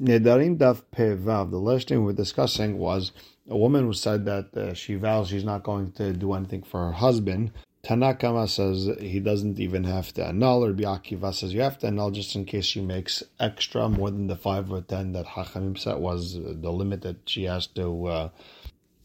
Nedarim Daf Pevav. The last thing we were discussing was a woman who said that uh, she vows she's not going to do anything for her husband. Tanakama says he doesn't even have to annul, or Biakiva says you have to annul just in case she makes extra more than the five or ten that Hachamim said was the limit that she has to uh,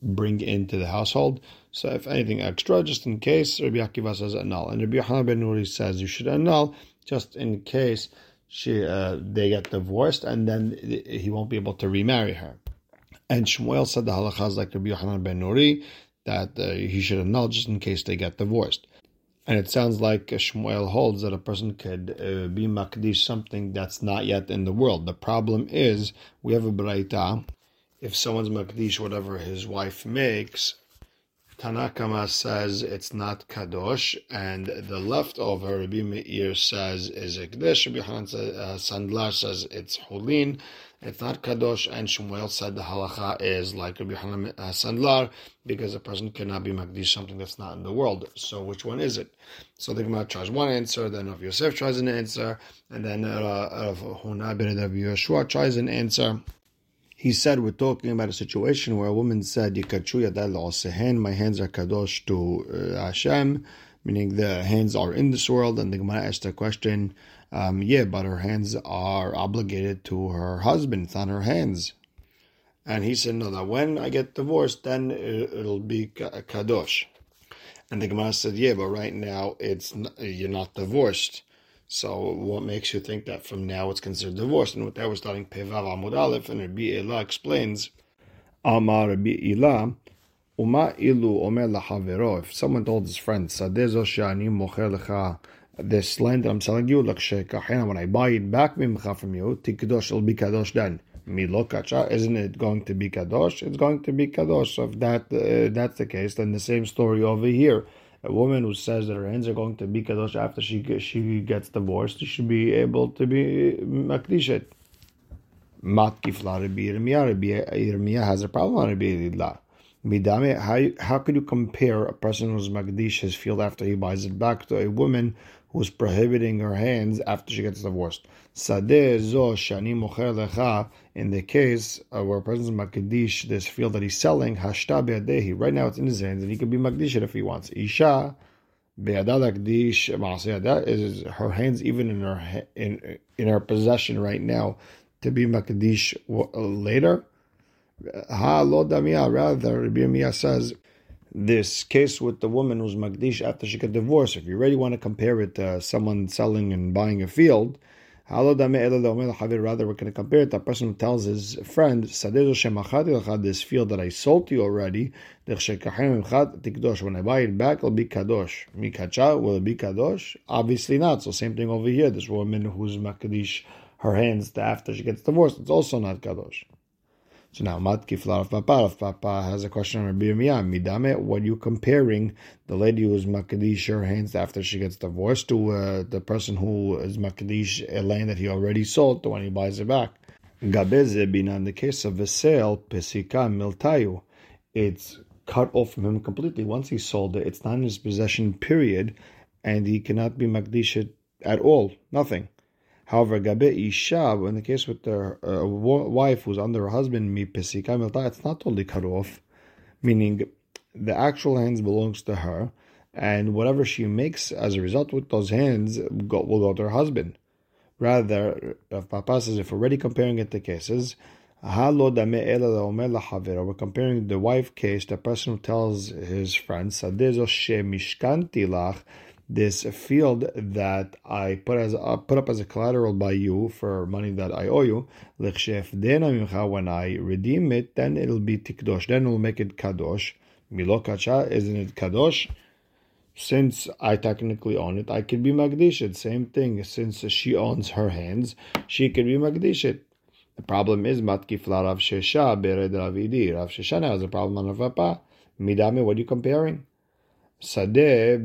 bring into the household. So if anything extra, just in case, Rabbi Akiva says annul. And Rabbi Yochanan ben Nuri says you should annul just in case she uh, they get divorced, and then he won't be able to remarry her. And Shmuel said the halacha is like Rabbi Yochanan ben Nuri that uh, he should annul just in case they get divorced. And it sounds like Shmuel holds that a person could uh, be makdish something that's not yet in the world. The problem is we have a braita. If someone's makdish whatever his wife makes, Tanakama says it's not kadosh, and the leftover Rabbi Meir says is ekdesh. Rabbi uh, Sandlar says it's holin, it's not kadosh, and Shmuel said the halacha is like Rabbi Hanan uh, Sandlar because a person cannot be makdish something that's not in the world. So which one is it? So the Gemara tries one answer, then Rav Yosef tries an answer, and then uh, Rav Huna ben Rabbi Yeshua tries an answer he said we're talking about a situation where a woman said, my hands are kadosh to uh, Hashem, meaning the hands are in this world, and the Gemara asked a question, um, yeah, but her hands are obligated to her husband, it's on her hands. And he said, no, that when I get divorced, then it'll be kadosh. And the Gemara said, yeah, but right now it's you're not divorced. So what makes you think that from now it's considered divorce? And with that we're starting Pevav Amud Aleph, and Rabbi Ela explains, Amar Rabbi Ela, Uma ilu omer lahavero. If someone told his friend, Sadezo shani mocher lecha, this land that I'm selling you, lakshekachena, when I buy it back from you, tikdosh will be kadosh then. Milokacha, isn't it going to be kadosh? It's going to be kadosh. So if that uh, that's the case, then the same story over here a woman who says that her hands are going to be kadosh after she she gets divorced, she should be able to be mm, makdishet. Matkifla Rabbi Yirmiyah has a problem on Rabbi. Midame, how, how could you compare a person who's magdish his field after he buys it back to a woman who's prohibiting her hands after she gets divorced? Sadeh zo shani mocher lecha, in the case uh, where a person's makdish this field that he's selling, hashta be'adehi, right now it's in his hands and he can be makdish if he wants. Isha lakdish is her hands even in her in in her possession right now to be makdish later. Ha lo damia, rather Rabbi says this case with the woman who's magdish after she got divorced. If you really want to compare it to someone selling and buying a field, Rather, we're going to compare it to a person who tells his friend, this field that I sold to you already, when I buy it back, it'll be kadosh. Mikacha, will it be kadosh? Obviously not. So same thing over here. This woman who's makadish her hands after she gets divorced, it's also not kadosh. So now, Matkif Rav Papa. Rav Papa has a question on Rabbi Yirmiyah. Midame, what are you comparing the lady who's Makadish her hands after she gets divorced to uh, the person who is Makadish a land that he already sold to when he buys it back? Gabeze bin in the case of a sale, Pesika Miltayu. It's cut off from him completely. Once he sold it, it's not in his possession, period, and he cannot be Makdish at all. Nothing. However, gabe isha, in the case with the uh, wife who's under her husband, mi it's not totally cut off, meaning the actual hands belongs to her, and whatever she makes as a result with those hands will go to her husband. Rather, Rav Papa says if already comparing it to cases, we're comparing the wife case, the person who tells his friends, this field that I put as uh, put up as a collateral by you for money that I owe you. When I redeem it, then it'll be tikdosh. Then we'll make it kadosh. Milokacha, isn't it kadosh? Since I technically own it, I can be magdishit. Same thing. Since she owns her hands, she can be magdishit. The problem is matkifla Rav Shesha bered Ravidi. Rav Shesha has a problem on Rav Papa. Midame, what are you comparing? Sadeh.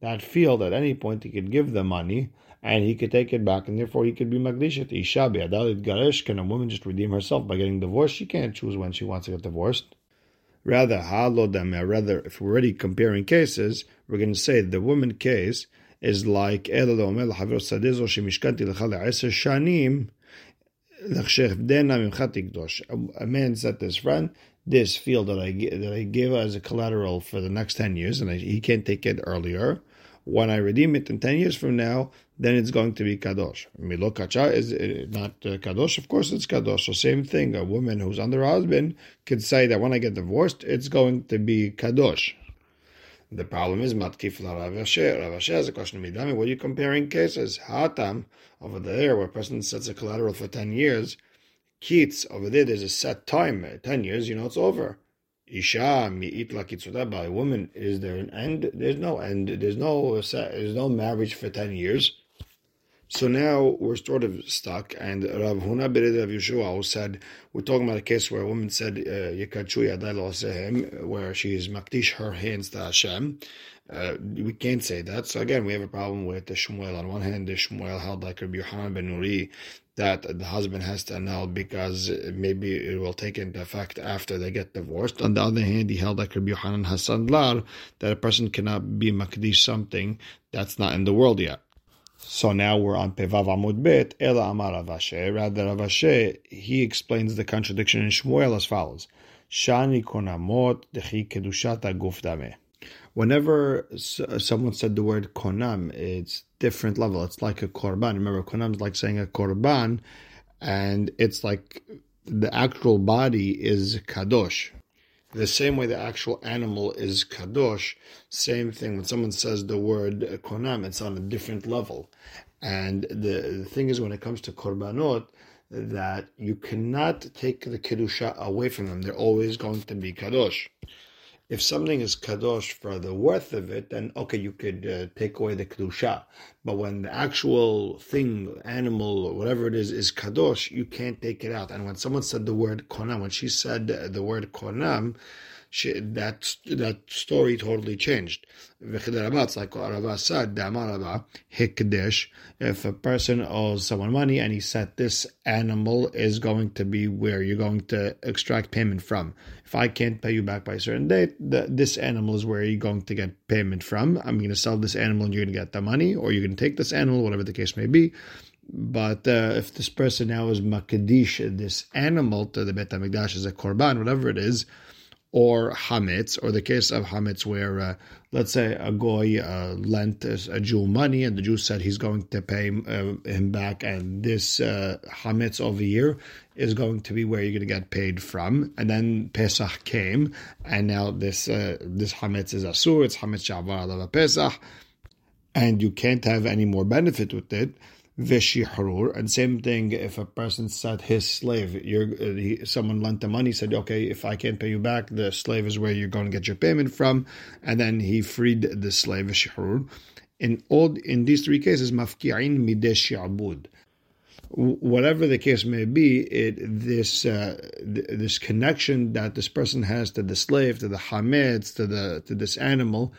That field, at any point, he could give the money and he could take it back, and therefore he could be magdishet. Isha beyadal garesh. Can a woman just redeem herself by getting divorced? She can't choose when she wants to get divorced. Rather, halodameh. Rather, if we're already comparing cases, we're going to say the woman case is like shanim A man said to his friend, this field that I that I gave as a collateral for the next ten years, and I, he can't take it earlier. When I redeem it in ten years from now, then it's going to be kadosh. Milo kacha is uh, not uh, kadosh. Of course, it's kadosh. So same thing. A woman who's under husband could say that when I get divorced, it's going to be kadosh. The problem is matkif Rav Ashi. Rav Ashi has a question of midami. What are you comparing cases? Hatam over there, where a person sets a collateral for ten years Kitz, over there, there's a set time, eh, 10 years, you know, it's over. Isha mi'it by a woman, is there an end? There's no end. There's no there's no marriage for 10 years. So now we're sort of stuck, and Rav Huna Bered Rav Yeshua said, we're talking about a case where a woman said, Yadai where she is makdish her hands to Hashem. Uh, we can't say that. So again, we have a problem with the Shmuel. On one hand, the Shmuel held like Rabbi Yohanan ben Nuri that the husband has to annul because maybe it will take into effect after they get divorced. On the other hand, he held like Rabbi Yohanan Hasandlar that a person cannot be makdish something that's not in the world yet. So now we're on Pevav Amud Bet, Ela Amar Rav Ashi. Rather, Rav Ashi, he explains the contradiction in Shmuel as follows. Shani konamot dechi kedushata guf whenever someone said the word konam, it's different level. It's like a korban. Remember, konam is like saying a korban, and it's like the actual body is kadosh. The same way the actual animal is kadosh, same thing. When someone says the word konam, it's on a different level. And the, the thing is, when it comes to korbanot, that you cannot take the kedusha away from them. They're always going to be kadosh if something is kadosh for the worth of it, then okay, you could uh, take away the kedusha. But when the actual thing, animal, or whatever it is, is kadosh, you can't take it out. And when someone said the word konam, when she said the word konam, that that story totally changed. It's like Rava said, hikdesh. If a person owes someone money and he said this animal is going to be where you're going to extract payment from. If I can't pay you back by a certain date, the, this animal is where you're going to get payment from. I'm going to sell this animal and you're going to get the money, or you're going to take this animal, whatever the case may be. But uh, if this person now is makadish, this animal to the Bet HaMikdash as a korban, whatever it is, or hametz, or the case of hametz where, uh, let's say, a goy uh, lent a Jew money, and the Jew said he's going to pay uh, him back, and this uh, hametz over here is going to be where you're going to get paid from. And then Pesach came, and now this uh, this hametz is asur, it's hametz shavar Pesach, and you can't have any more benefit with it vishihrur. And same thing if a person said his slave, uh, he, someone lent the money, said, okay, if I can't pay you back, the slave is where you're going to get your payment from. And then he freed the slave, vishihrur. In all, in these three cases, mafki'in midesh ya'bud whatever the case may be, it this uh, th- this connection that this person has to the slave, to the hametz, to the to this animal,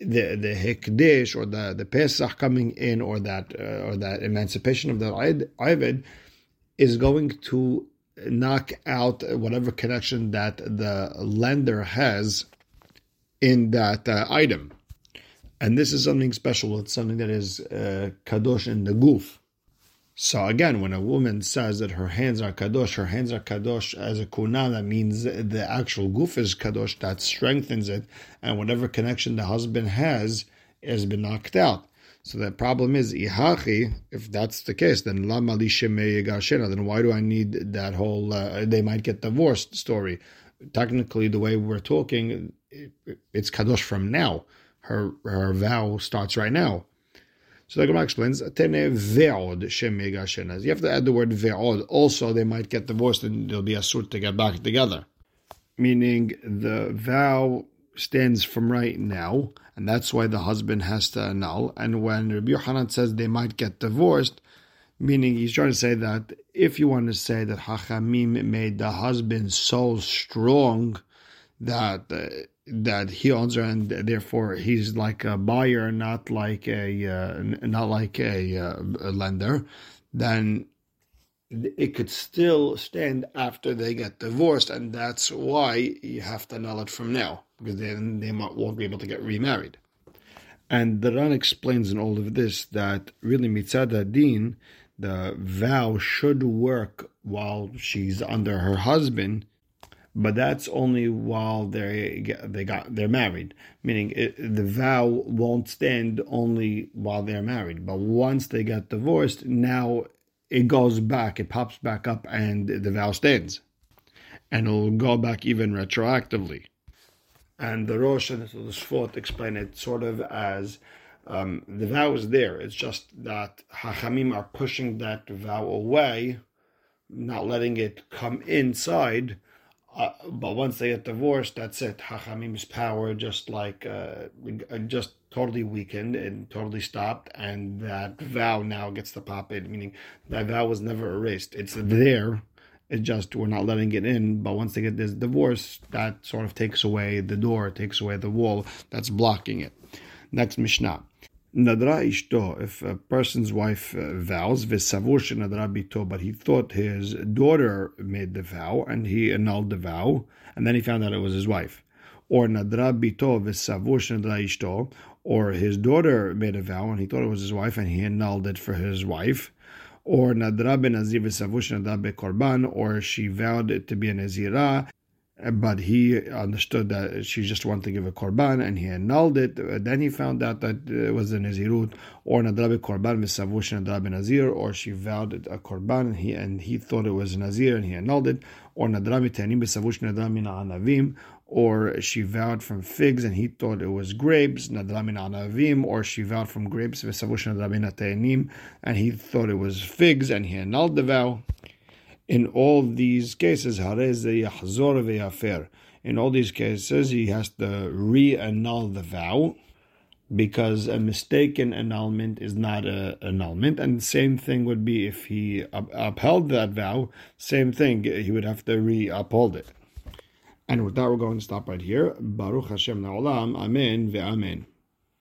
the the hekdesh or the the Pesach coming in or that uh, or that emancipation of the Ivid is going to knock out whatever connection that the lender has in that uh, item, and this is something special. It's something that is uh, kadosh in the guf. So again, when a woman says that her hands are kadosh, her hands are kadosh as a kuna, that means the actual guf is kadosh, that strengthens it, and whatever connection the husband has has been knocked out. So the problem is ihachi. If that's the case, then lama Then why do I need that whole uh, they might get divorced story? Technically, the way we're talking, it's kadosh from now. Her her vow starts right now. So the Gemara explains, Tene ve'od shem You have to add the word ve'od. Also, they might get divorced and there'll be a suit to get back together. Meaning the vow stands from right now, and that's why the husband has to annul. And when Rabbi Yohanan says they might get divorced, meaning he's trying to say that if you want to say that Hachamim made the husband so strong that uh, that he owns and therefore he's like a buyer, not like a uh, not like a, uh, a, lender, then it could still stand after they get divorced, and that's why you have to annul it from now because then they might, won't be able to get remarried. And the Ran explains in all of this that really mitzad din the vow should work while she's under her husband, but that's only while they they got they're married. Meaning it, the vow won't stand only while they're married, but once they get divorced, now it goes back, it pops back up, and the vow stands, and it'll go back even retroactively. And the Rosh and the Sfot explain it sort of as um, the vow is there. It's just that Hachamim are pushing that vow away, not letting it come inside. Uh, but once they get divorced, that's it. Hachamim's power just like uh, just totally weakened and totally stopped, and that vow now gets to pop in. Meaning that vow was never erased. It's there. It's just we're not letting it in. But once they get this divorce, that sort of takes away the door, takes away the wall that's blocking it. Next Mishnah. Nadra ishto, if a person's wife uh, vows, v'savur nadra bito, but he thought his daughter made the vow and he annulled the vow, and then he found out it was his wife. Or nadra bito v'savur nadra ishto, or his daughter made a vow and he thought it was his wife and he annulled it for his wife. Or nadra ben nazir v'savur nadra korban, or she vowed it to be a nazira but he understood that she just wanted to give a korban and he annulled it. Then he found out that it was a nazirut or nadrabi korban misavush nadrabi nazir, or she vowed a korban and he and he thought it was nazir and he annulled it, or nadrabi tanim misavush nadrabi anavim, or she vowed from figs and he thought it was grapes nadrabi anavim, or she vowed from grapes and he thought it was figs and he annulled the vow. In all these cases, in all these cases, he has to re-annul the vow because a mistaken annulment is not an annulment. And the same thing would be if he upheld that vow, same thing, he would have to re-uphold it. And with that, we're going to stop right here. Baruch Hashem Na'olam. Amen ve'amen.